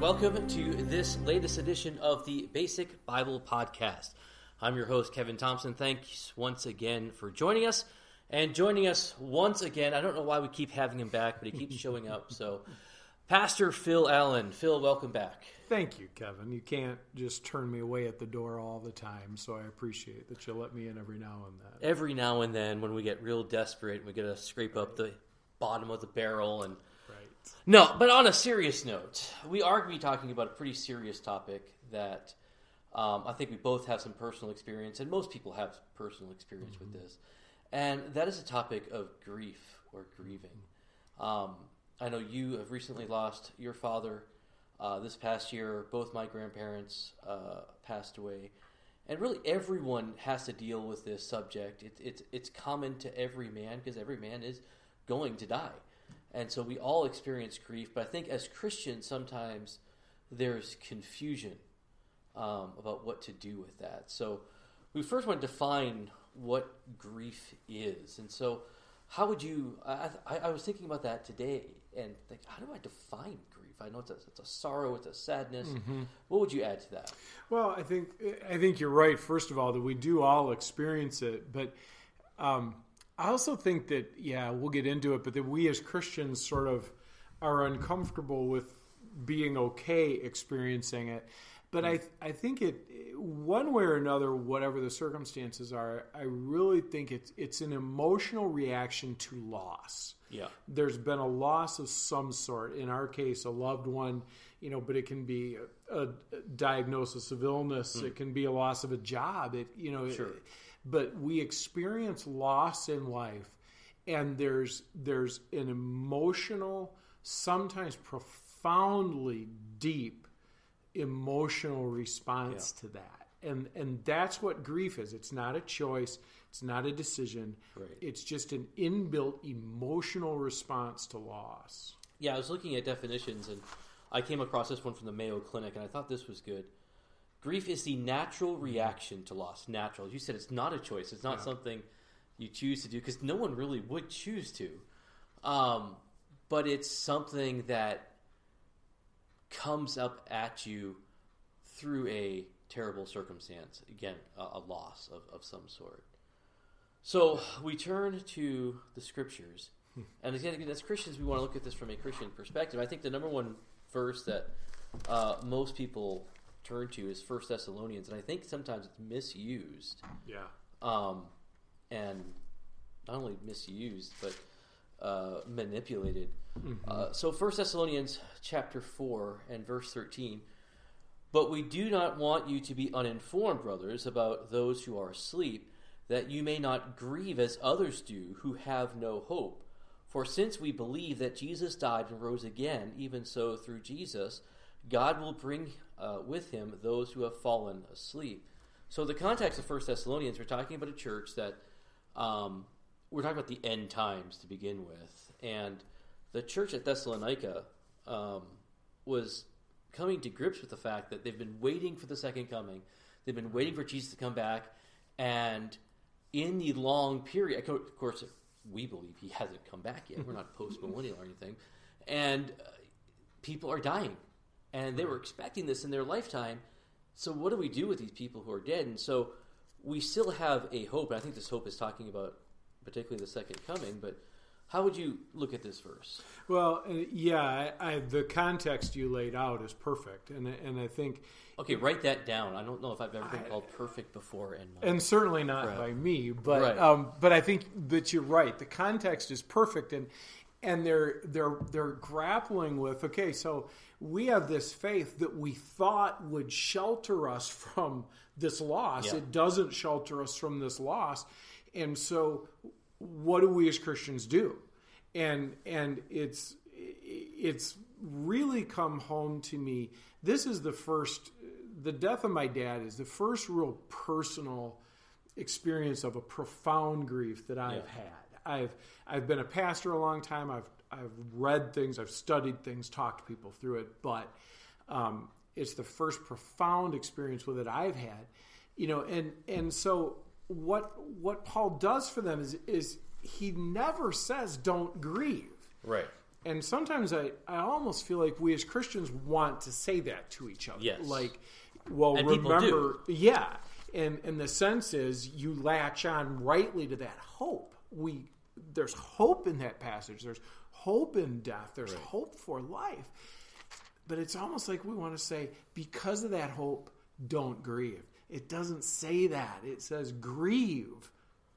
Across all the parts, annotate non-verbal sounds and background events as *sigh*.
And welcome to this latest edition of the Basic Bible Podcast. I'm your host, Kevin Thompson. Thanks once again for joining us. And joining us once again, I don't know why we keep having him back, but he keeps showing up. So, Pastor Phil Allen. Phil, welcome back. Thank you, Kevin. You can't just turn me away at the door all the time, so I appreciate that you let me in every now and then. Every now and then, when we get real desperate, we got to scrape up the bottom of the barrel and. No, but on a serious note, we are going to be talking about a pretty serious topic that um, I think we both have some personal experience, and most people have personal experience with this, and that is a topic of grief or grieving. Um, I know you have recently lost your father. Uh, this past year, both my grandparents uh, passed away, and really everyone has to deal with this subject. It, it's it's common to every man because every man is going to die. And so we all experience grief, but I think as Christians, sometimes there's confusion um, about what to do with that. So we first want to define what grief is. And so, how would you? I, I, I was thinking about that today, and think, how do I define grief? I know it's a, it's a sorrow, it's a sadness. What would you add to that? Well, I think I think you're right. First of all, that we do all experience it, but um, I also think that yeah, we'll get into it, but that we as Christians sort of are uncomfortable with being okay experiencing it. But I I think it one way or another, whatever the circumstances are, I really think it's it's an emotional reaction to loss. Yeah. there's been a loss of some sort. In our case, a loved one, you know, but it can be a, a diagnosis of illness. Hmm. It can be a loss of a job. It, you know, Sure. But we experience loss in life, and there's there's an emotional, sometimes profoundly deep emotional response to that. And and that's what grief is. It's not a choice. It's not a decision. Right. It's just an inbuilt emotional response to loss. Yeah, I was looking at definitions and I came across this one from the Mayo Clinic and I thought this was good. Grief is the natural reaction to loss. Natural. You said it's not a choice. It's not Yeah. something you choose to do because no one really would choose to. Um, but it's something that comes up at you through a terrible circumstance. Again, a, a loss of, of some sort. So we turn to the scriptures. And again, as Christians, we want to look at this from a Christian perspective. I think the number one verse that uh, most people turn to is First Thessalonians, and I think sometimes it's misused, Yeah. um, and not only misused but uh, manipulated. Uh, so, First Thessalonians chapter four and verse thirteen. But we do not want you to be uninformed, brothers, about those who are asleep, that you may not grieve as others do who have no hope. For since we believe that Jesus died and rose again, even so through Jesus, God will bring uh, with him those who have fallen asleep. So, the context of First Thessalonians, we're talking about a church that um, we're talking about the end times to begin with. And the church at Thessalonica um, was coming to grips with the fact that they've been waiting for the second coming. They've been waiting for Jesus to come back, and in the long period, of course, we believe he hasn't come back yet. We're not *laughs* post millennial or anything, and uh, people are dying, and they were expecting this in their lifetime. So, what do we do with these people who are dead? And so, we still have a hope. And I think this hope is talking about particularly the second coming. But how would you look at this verse? Well, uh, yeah, I, I, the context you laid out is perfect, and and I think, Okay, write that down. I don't know if I've ever been called perfect before, and and certainly not by me, but Right. um, but I think that you're right. The context is perfect, and and they're they're they're grappling with okay, so we have this faith that we thought would shelter us from this loss. Yeah. It doesn't shelter us from this loss, and so what do we as Christians do? And and it's it's really come home to me. This is the first. The death of my dad is the first real personal experience of a profound grief that I've Yeah. had. I've I've been a pastor a long time. I've I've read things, I've studied things, talked to people through it, but um, it's the first profound experience with it I've had. You know, and and so what what Paul does for them is is he never says don't grieve. right, and sometimes I, I almost feel like we as Christians want to say that to each other. Yes. Like, well, And remember, yeah. And and the sense is you latch on rightly to that hope. We there's hope in that passage. There's hope in death. There's hope for life. But it's almost like we want to say, because of that hope, don't grieve. It doesn't say that. It says grieve,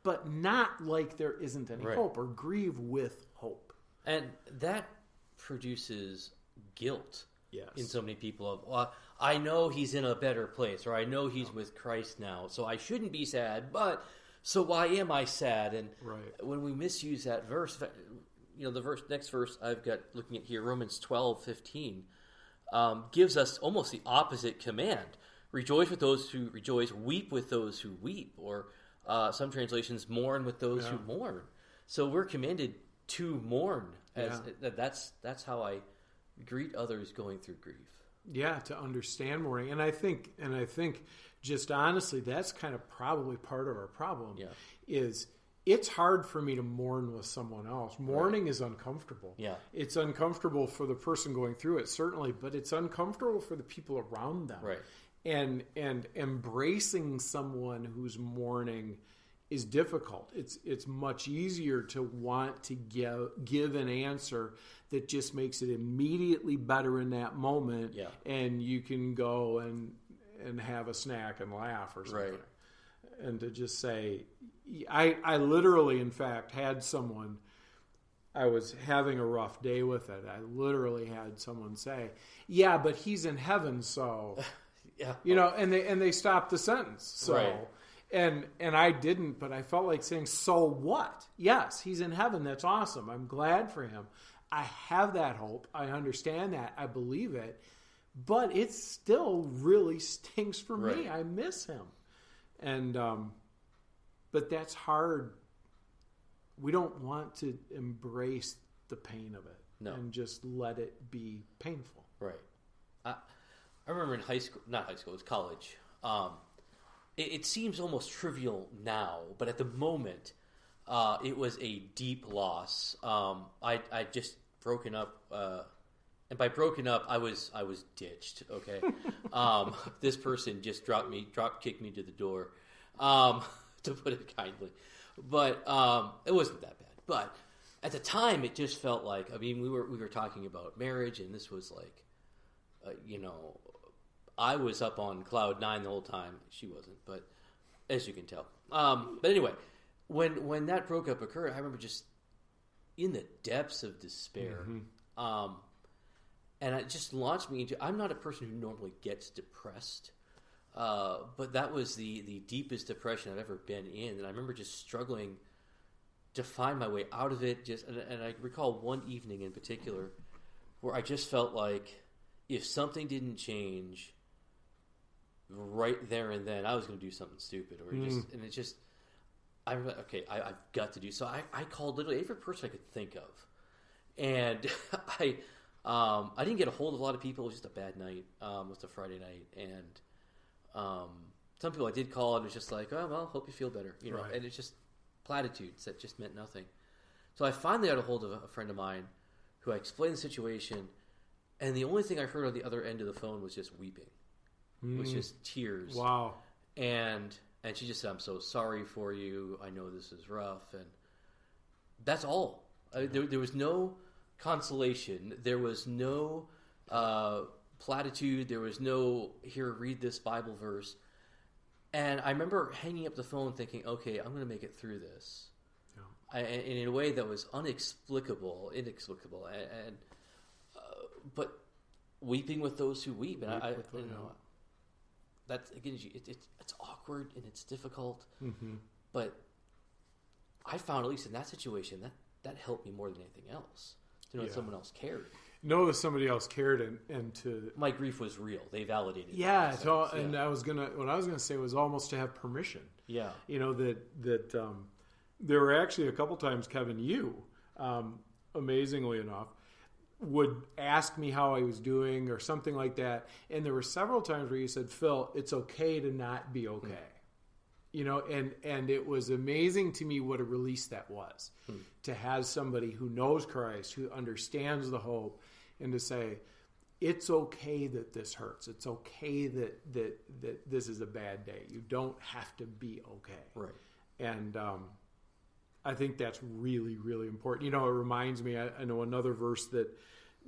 but not like there isn't any Right. hope, or grieve with hope. And that produces guilt Yes. in so many people of well, I know he's in a better place or I know he's with Christ now, so I shouldn't be sad, but so why am I sad? And Right. when we misuse that verse, you know, the verse next verse I've got looking at here, Romans 12, 15, um, gives us almost the opposite command. Rejoice with those who rejoice, weep with those who weep, or uh, some translations, mourn with those who mourn. So we're commanded to mourn. As Yeah. that- that's that's how I greet others going through grief. yeah to understand mourning and i think and i think just honestly that's kind of probably part of our problem Yeah. is it's hard for me to mourn with someone else mourning is uncomfortable Yeah. it's uncomfortable for the person going through it certainly but it's uncomfortable for the people around them Right. and and embracing someone who's mourning is difficult. It's it's much easier to want to give give an answer that just makes it immediately better in that moment, Yeah. and you can go and and have a snack and laugh or something. Right. And to just say, I I literally, in fact, had someone. I was having a rough day with it. I literally had someone say, "Yeah, but he's in heaven, so." *laughs* Yeah. you know and they and they stopped the sentence so Right. and and i didn't but i felt like saying so what yes he's in heaven that's awesome i'm glad for him i have that hope i understand that i believe it but it still really stinks for me i miss him and um but that's hard we don't want to embrace the pain of it No. and just let it be painful Right. I, I remember in high school, not high school, it was college. Um, it, it seems almost trivial now, but at the moment, uh, it was a deep loss. Um, I I just broken up, uh, and by broken up, I was I was ditched. Okay, *laughs* um, this person just dropped me, drop kicked me to the door, um, to put it kindly. But um, it wasn't that bad. But at the time, it just felt like I mean we were we were talking about marriage, and this was like uh, you know, I was up on cloud nine the whole time. She wasn't, but as you can tell. Um, but anyway, when when that broke up occurred, I remember just in the depths of despair, um, and it just launched me into. I'm not a person who normally gets depressed, uh, but that was the the deepest depression I've ever been in, and I remember just struggling to find my way out of it. Just and, and I recall one evening in particular where I just felt like if something didn't change right there and then, I was going to do something stupid, or just and it just. I remember, okay, I, I've got to do so. I, I called literally every person I could think of, and *laughs* I um, I didn't get a hold of a lot of people. It was just a bad night. Um, it was a Friday night, and um, some people I did call, and it was just like, oh well, hope you feel better, you know. Right. And it's just platitudes that just meant nothing. So I finally got a hold of a, friend of mine, who I explained the situation, and the only thing I heard on the other end of the phone was just weeping, It was just tears wow and and she just said, "I'm so sorry for you. I know this is rough." And that's all. I, there, there was no consolation. There was no uh, platitude. There was no here. Read this Bible verse. And I remember hanging up the phone, thinking, "Okay, I'm going to make it through this." Yeah. I, and in a way that was unexplicable, inexplicable, and, and uh, but weeping with those who weep, and Weep I, I you know, that's again, it, it, it's awkward and it's difficult, hmm but I found at least in that situation that that helped me more than anything else to know that someone else cared. Know that somebody else cared and, and to My grief was real; they validated. it yeah, that to, all- sense. and. I was gonna what I was gonna say was almost to have permission. yeah, You know that that um, there were actually a couple times Kevin, you um, amazingly enough would ask me how I was doing or something like that, and there were several times where you said, "Phil, it's okay to not be okay." you know and and it was amazing to me what a release that was to have somebody who knows christ who understands the hope and to say it's okay that this hurts it's okay that that that this is a bad day you don't have to be okay Right. and um, I think that's really, really important. You know, it reminds me. I, I know another verse that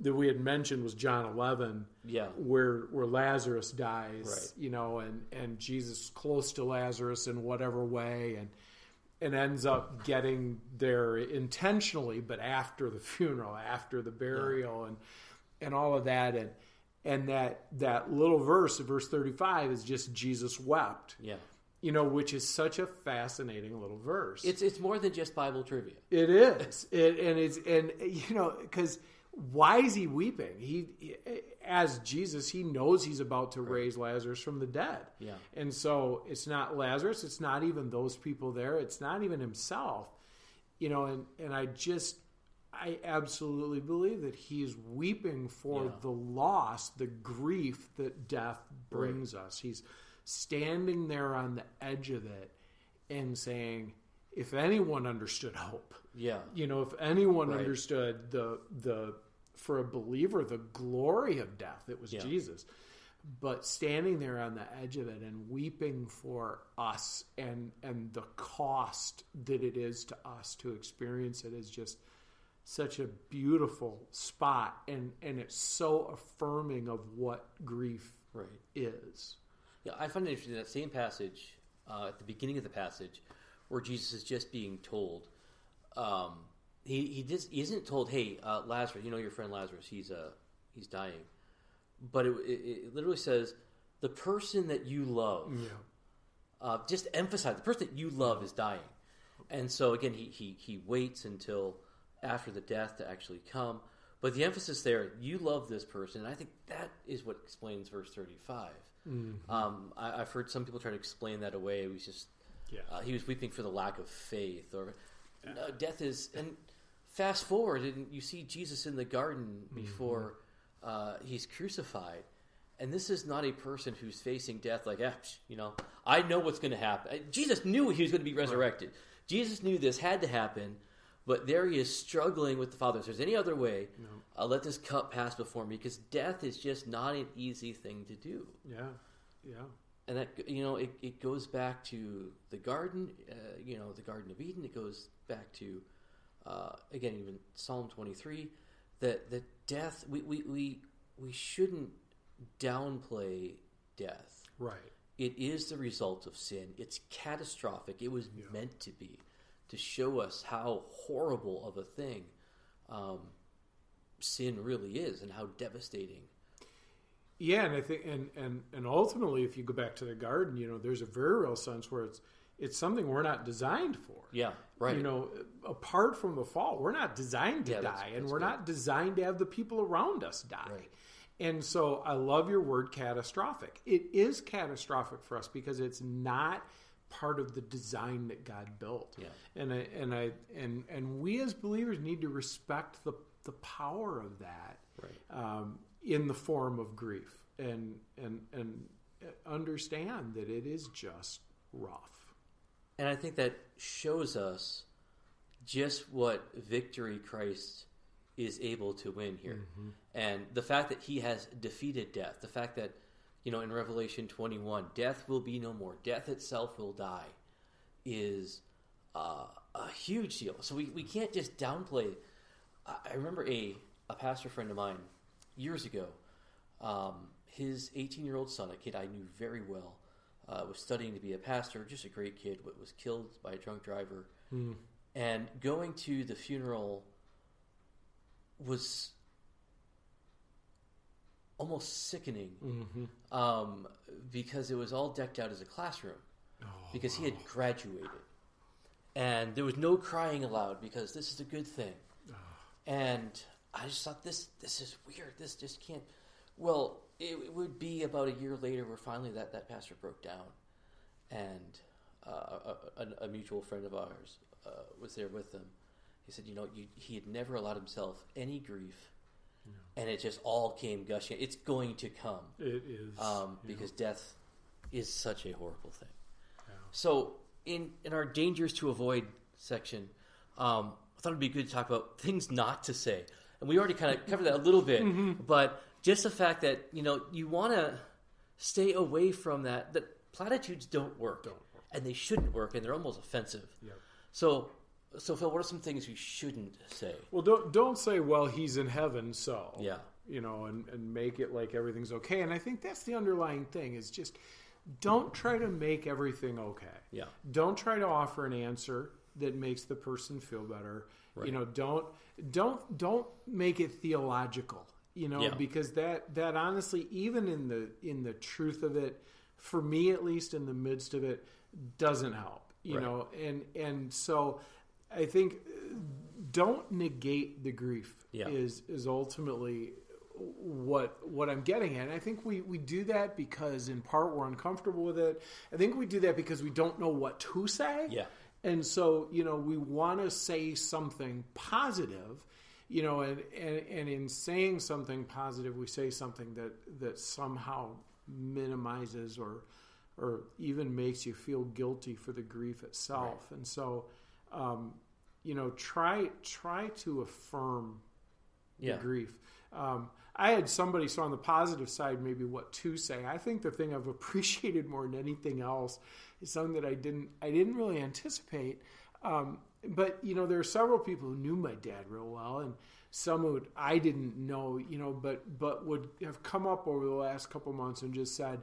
that we had mentioned was John eleven, Yeah. where where Lazarus dies. Right. You know, and and Jesus is close to Lazarus in whatever way, and and ends up getting there intentionally, but after the *laughs* funeral, after the burial, and and all of that, and and that that little verse, verse thirty five, is just Jesus wept Yeah. you know, which is such a fascinating little verse. It's it's more than just Bible trivia. it is, *laughs* it, and it's and you know, because why is he weeping? He, as Jesus, he knows he's about to raise Lazarus from the dead. Yeah. and so it's not Lazarus. It's not even those people there. It's not even himself. You know, and and I just. I absolutely believe that he's weeping for Yeah. the loss, the grief that death brings us. He's standing there on the edge of it and saying, if anyone understood hope, Yeah. you know, if anyone Right. understood the the for a believer the glory of death, it was Yeah. Jesus. But standing there on the edge of it and weeping for us and and the cost that it is to us to experience it is just such a beautiful spot and and it's so affirming of what grief Right. is. Yeah, I find it interesting that same passage uh, at the beginning of the passage, where Jesus is just being told, um, he he just he isn't told, "Hey, uh, Lazarus, you know your friend Lazarus, he's uh he's dying," but it, it, it literally says, "The person that you love." Yeah. uh, just emphasize the person that you love is dying. And so again, he, he, he waits until after the death to actually come. But the emphasis there, you love this person. And I think that is what explains verse 35. Um, I, I've heard some people try to explain that away. It was just, Yeah. uh, he was weeping for the lack of faith. Or no, death is, and fast forward, and you see Jesus in the garden before uh, he's crucified. And this is not a person who's facing death like, psh, you know, I know what's going to happen. Uh, Jesus knew he was going to be resurrected. Jesus knew this had to happen, but there he is struggling with the Father. If there's any other way, uh, let this cup pass before me, because death is just not an easy thing to do. Yeah. Yeah. And that you know, it, it goes back to the garden, uh, you know, the Garden of Eden. It goes back to uh, again, even Psalm twenty three, that that death we, we, we we shouldn't downplay death. Right. It is the result of sin. It's catastrophic. It was meant to be to show us how horrible of a thing um, sin really is and how devastating. Yeah, and I think and and and ultimately, if you go back to the garden, you know, there's a very real sense where it's it's something we're not designed for. Yeah, right. You know, apart from the fall, we're not designed to Yeah, that's- die, and that's we're good. not designed to have the people around us die. Right. And so, I love your word catastrophic. It is catastrophic for us because it's not part of the design that God built. Yeah. And I and I and and we as believers need to respect the the power of that Right. um, in the form of grief and and and understand that it is just rough. And I think that shows us just what victory Christ is able to win here. And the fact that he has defeated death, the fact that, you know, in Revelation 21, death will be no more, death itself will die, is uh, a huge deal. So we, we can't just downplay. I remember a, a pastor friend of mine years ago, um, his 18 year old son, a kid I knew very well, uh, was studying to be a pastor, just a great kid, was killed by a drunk driver. And going to the funeral was almost sickening um, because it was all decked out as a classroom because he had graduated. And there was no crying allowed because this is a good thing. And I just thought this this is weird. This just can't. Well, it, it would be about a year later where finally that, that pastor broke down, and uh, a, a, a mutual friend of ours uh, was there with them. He said, you know, you, he had never allowed himself any grief, and it just all came gushing. It's going to come It is um, because death is such a horrible thing. So in in our dangers to avoid section, um, I thought it'd be good to talk about things not to say, and we already kind of *laughs* covered that a little bit, but just the fact that you know you want to stay away from that. That platitudes don't work, Don't work. and they shouldn't work, and they're almost offensive. Yep. So, so Phil, what are some things we shouldn't say? Well, don't don't say, "Well, he's in heaven," so Yeah. you know, and and make it like everything's okay. And I think that's the underlying thing is just don't try to make everything okay. Yeah. Don't try to offer an answer that makes the person feel better. Right. You know, don't don't don't make it theological. You know, Yeah. because that that honestly, even in the in the truth of it, for me at least, in the midst of it, doesn't help. You Right. know, and and so I think don't negate the grief. Yeah. Is is ultimately what what I'm getting at. And I think we we do that because in part we're uncomfortable with it. I think we do that because we don't know what to say. Yeah. And so, you know, we want to say something positive, you know, and, and, and in saying something positive, we say something that, that somehow minimizes or, or even makes you feel guilty for the grief itself. And so, um, you know, try, try to affirm the Yeah. grief. Um, I had somebody so on the positive side, maybe what to say. I think the thing I've *laughs* appreciated more than anything else is something that I didn't I didn't really anticipate. Um, but you know, there are several people who knew my dad real well, and some who I didn't know. You know, but but would have come up over the last couple months and just said,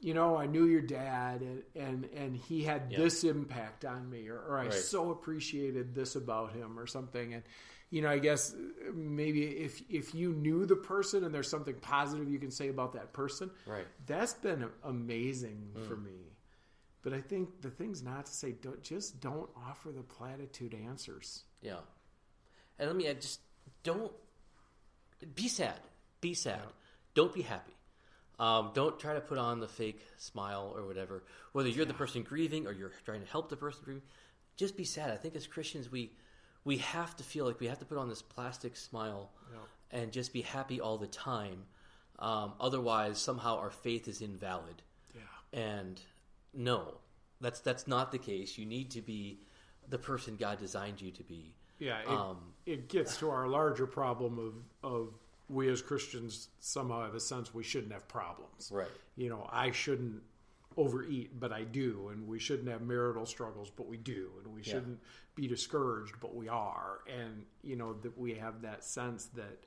you know, I knew your dad, and and, and he had Yeah. this impact on me, or, or I Right. so appreciated this about him, or something. And you know, I guess uh, maybe if if you knew the person and there's something positive you can say about that person, Right. that's been amazing for Mm. me. But I think the thing's not to say don't just don't offer the platitude answers. Yeah. And let me add, just don't be sad. Be sad. Yeah. Don't be happy. Um, don't try to put on the fake smile or whatever. Whether you're the person grieving or you're trying to help the person grieving, just be sad. I think as Christians, we we have to feel like we have to put on this plastic smile Yeah. and just be happy all the time. Um, otherwise, somehow our faith is invalid. Yeah. And no, that's that's not the case. You need to be the person God designed you to be. Yeah, it, Um, it gets to our larger problem of of we as Christians somehow have a sense we shouldn't have problems. Right. You know, I shouldn't overeat, but I do, and we shouldn't have marital struggles, but we do, and we Yeah. shouldn't be discouraged, but we are, and you know that we have that sense that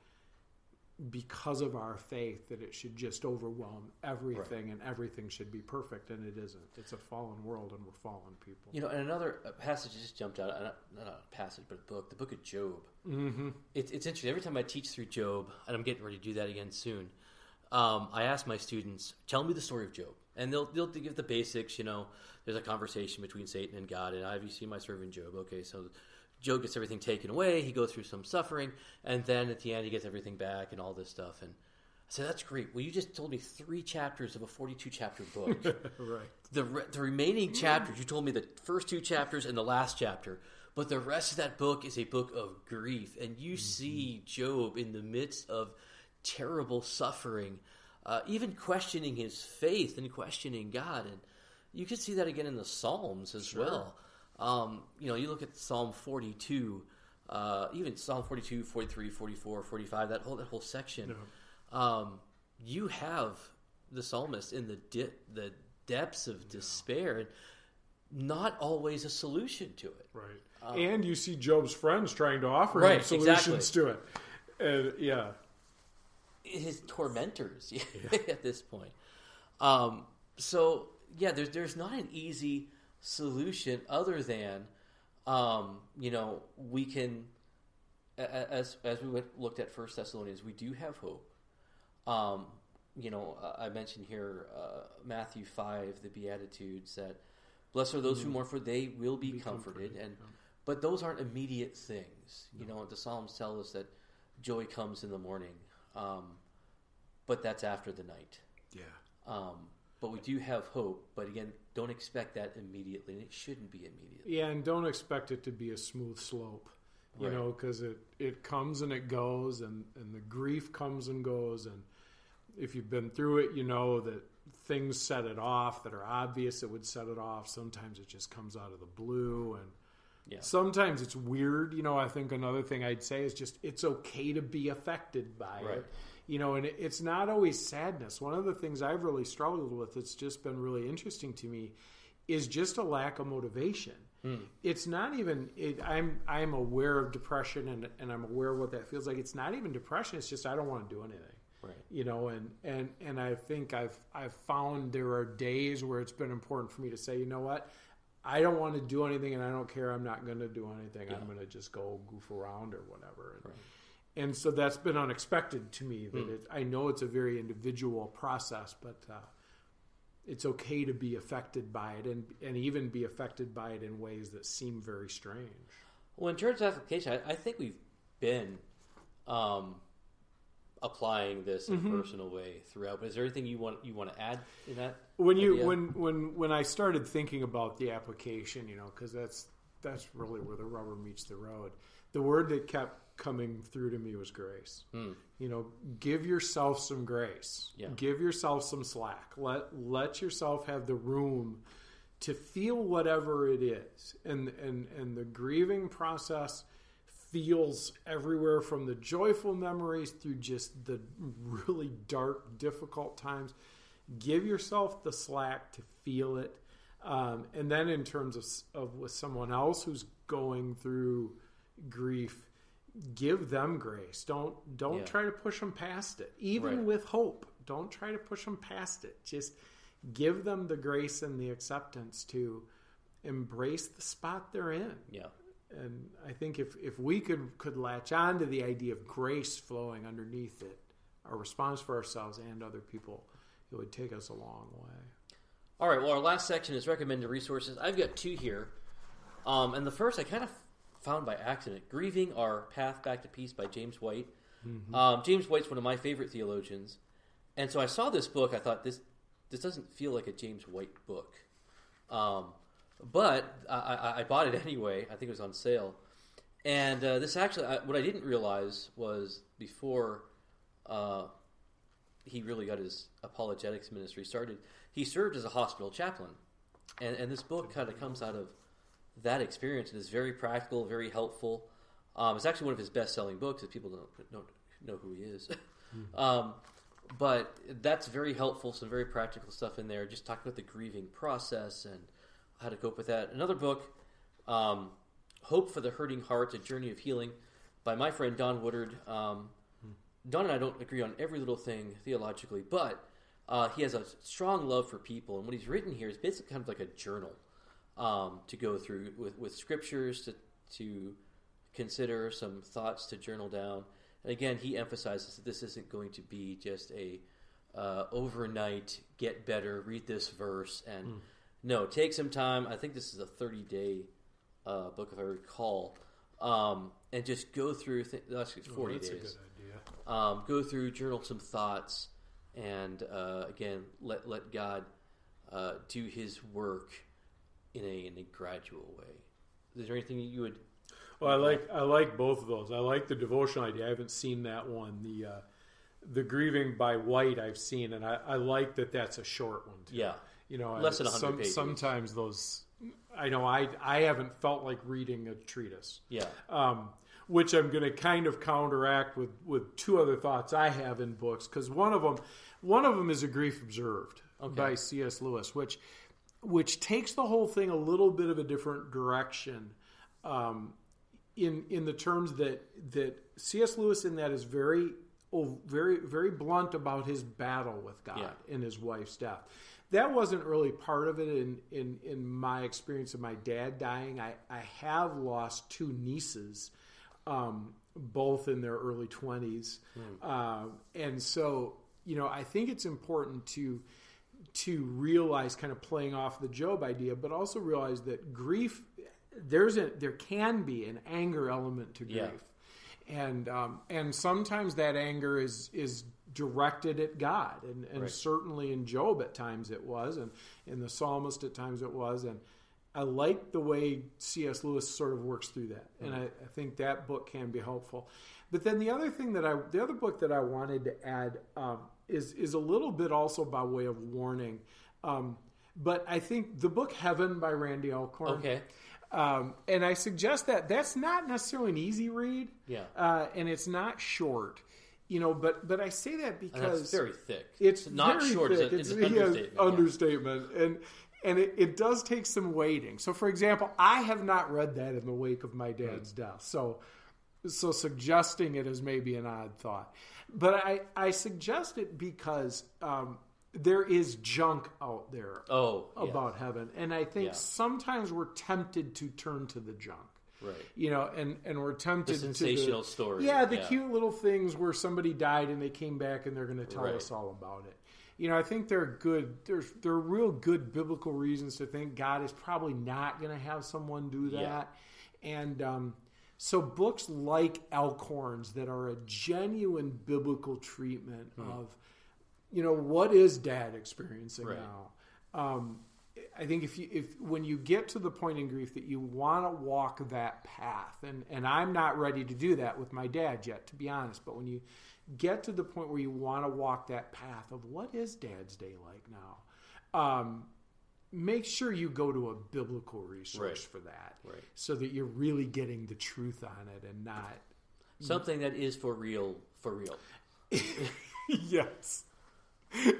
because of our faith that it should just overwhelm everything and everything should be perfect and it isn't it's a fallen world and we're fallen people You know, and another uh, passage just jumped out. uh, Not, not a passage, but a book. The book of Job. mm-hmm. It's, it's interesting. Every time I teach through Job, and I'm getting ready to do that again soon, um, I ask my students, "Tell me the story of Job," and they'll they'll give the basics. You know, there's a conversation between Satan and God, and I have you seen my servant Job? Okay, so Job gets everything taken away. He goes through some suffering, and then at the end, he gets everything back and all this stuff. And I said, "That's great. Well, you just told me three chapters of a 42 chapter book." *laughs* right the re- the remaining chapters you told me the first two chapters and the last chapter but the rest of that book is a book of grief and you see job in the midst of terrible suffering uh, even questioning his faith and questioning god and you can see that again in the psalms as well um, you know you look at psalm 42 uh, even psalm 42 43 44 45 that whole that whole section um, you have the psalmist in the di- the depths of despair and not always a solution to it. right and you see job's friends trying to offer him Um, solutions exactly. to it and yeah His tormentors *laughs* at this point. Um, so yeah, there's there's not an easy solution other than um, you know we can as as we went, looked at First Thessalonians, we do have hope. Um, you know, I mentioned here uh, Matthew five, the Beatitudes that blessed are those who mourn, for they will be, Be comforted. comforted, And but those aren't immediate things. You know, the Psalms tell us that joy comes in the morning, um, but that's after the night. yeah Um, but we do have hope. But again, don't expect that immediately, and it shouldn't be immediately. yeah and don't expect it to be a smooth slope you Right. know because it it comes and it goes and and the grief comes and goes and if you've been through it, you know that things set it off that are obvious. that would set it off. Sometimes it just comes out of the blue, and Yeah. sometimes it's weird. You know, I think another thing I'd say is just it's okay to be affected by Right. it. You know, and it's not always sadness. One of the things I've really struggled with, that's just been really interesting to me, is just a lack of motivation. Hmm. It's not even. It, I'm I'm aware of depression and and I'm aware of what that feels like. It's not even depression. It's just I don't want to do anything Right. you know and and and i think i've i've found there are days where it's been important for me to say you know what i don't want to do anything and i don't care i'm not going to do anything i'm going to just go goof around or whatever and, and so that's been unexpected to me that it, i know it's a very individual process but uh, it's okay to be affected by it and and even be affected by it in ways that seem very strange Well, in terms of application, I, I think we've been um, applying this in Mm-hmm. a personal way throughout. But is there anything you want you want to add in that? when you idea? when when when I started thinking about the application, you know, because that's that's really where the rubber meets the road. The word that kept coming through to me was grace. You know, give yourself some grace. Yeah. Give yourself some slack. Let let yourself have the room to feel whatever it is. And and and the grieving process feels everywhere from the joyful memories through just the really dark, difficult times. Give yourself the slack to feel it. Um, and then, in terms of, of with someone else who's going through grief, give them grace. Don't don't Yeah. try to push them past it. Even Right. with hope, don't try to push them past it. Just give them the grace and the acceptance to embrace the spot they're in Yeah. and I think if, if we could could latch on to the idea of grace flowing underneath it, our response for ourselves and other people, it would take us a long way. All right. Well, our last section is recommended resources. I've got two here, um, and the first I kind of found by accident: "Grieving: Our Path Back to Peace" by James White. Um, James White's one of my favorite theologians, and so I saw this book. I thought this this doesn't feel like a James White book, um, but I, I, I bought it *laughs* anyway. I think it was on sale, and uh, this actually I, what I didn't realize was before. Uh, he really got his apologetics ministry started. He served as a hospital chaplain, and and this book kind of comes out of that experience and is very practical, very helpful. Um, it's actually one of his best selling books. If people don't don't know who he is, *laughs* um, but that's very helpful. Some very practical stuff in there. Just talking about the grieving process and how to cope with that. Another book, um, "Hope for the Hurting Heart: A Journey of Healing," by my friend Don Woodard. Um, Don and I don't agree on every little thing theologically, but uh, he has a strong love for people, and what he's written here is basically kind of like a journal um, to go through with, with scriptures to to consider, some thoughts to journal down. And again, he emphasizes that this isn't going to be just a uh, overnight get better, read this verse, and no, take some time. I think this is a thirty day uh, book, if I recall, um, and just go through. Th- actually, it's forty That's days a good idea. um, go through, journal some thoughts, and uh, again, let let God uh, do His work in a in a gradual way. Is there anything you would? Well, I like I like both of those. I like the devotional idea. I haven't seen that one. The uh, the grieving by White I've seen, and I, I like that that's a short one. Too. Yeah, You know, Less I- than 100 some, pages. Sometimes those, I know I I haven't felt like reading a treatise. yeah, um, which I'm going to kind of counteract with with two other thoughts I have in books because one of them one of them is a grief observed by C.S. Lewis, which which takes the whole thing a little bit of a different direction. Um, in in the terms that that C.S. Lewis in that is very oh, very very blunt about his battle with God Yeah. in his wife's death. That wasn't really part of it in in in my experience of my dad dying. I I have lost two nieces, um, both in their early twenties, uh, and so you know I think it's important to to realize kind of playing off the Job idea, but also realize that grief there's a there can be an anger element to grief, Yeah. and um, and sometimes that anger is is directed at God, and, and Right. certainly in Job at times it was, and in the psalmist at times it was, and I like the way C.S. Lewis sort of works through that, and I, I think that book can be helpful. But then the other thing that I, the other book that I wanted to add um, is is a little bit also by way of warning. Um, but I think the book Heaven by Randy Alcorn. Okay. Um, and I suggest that that's not necessarily an easy read. Yeah. Uh, and it's not short. You know, but but I say that because that's very thick. it's not very short. Thick. It's, It's, an yeah, understatement. yeah. understatement. And and it, it does take some waiting. So, for example, I have not read that in the wake of my dad's death. So, so suggesting it is maybe an odd thought. But I I suggest it because um, there is junk out there Oh, yeah. about heaven, and I think Yeah. sometimes we're tempted to turn to the junk right. you know, and and we're tempted The to sensational the, story, Yeah, the yeah. cute little things where somebody died and they came back and they're going to tell Right. us all about it. You know, I think there are good. There's there are real good biblical reasons to think God is probably not going to have someone do that, and um, so books like Alcorn's that are a genuine biblical treatment of, you know, what is Dad experiencing Right. now. Um, I think if you if when you get to the point in grief that you want to walk that path, and and I'm not ready to do that with my dad yet, to be honest. But when you get to the point where you want to walk that path of what is Dad's day like now, um, make sure you go to a biblical resource Right. for that, Right. so that you're really getting the truth on it and not. Something that is for real, for real. *laughs* yes,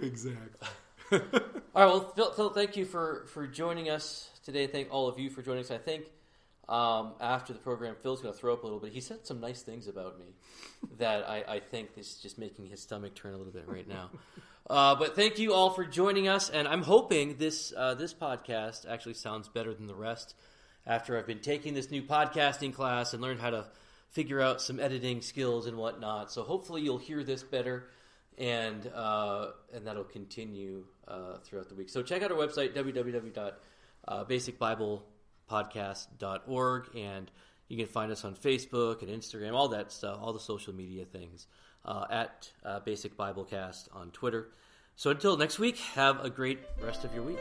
exactly. *laughs* All right. Well, Phil, Phil, thank you for for joining us today. Thank all of you for joining us. I think um, after the program, Phil's going to throw up a little bit. He said some nice things about me that I, I think is just making his stomach turn a little bit right now. *laughs* Uh, but thank you all for joining us, and I'm hoping this uh, this podcast actually sounds better than the rest. After I've been taking this new podcasting class and learned how to figure out some editing skills and whatnot, so hopefully you'll hear this better and uh, and that'll continue uh, throughout the week. So check out our website www.basicbiblepodcast.org, and you can find us on Facebook and Instagram, all that stuff, all the social media things uh, at uh, Basic Biblecast on Twitter. So until next week, have a great rest of your week.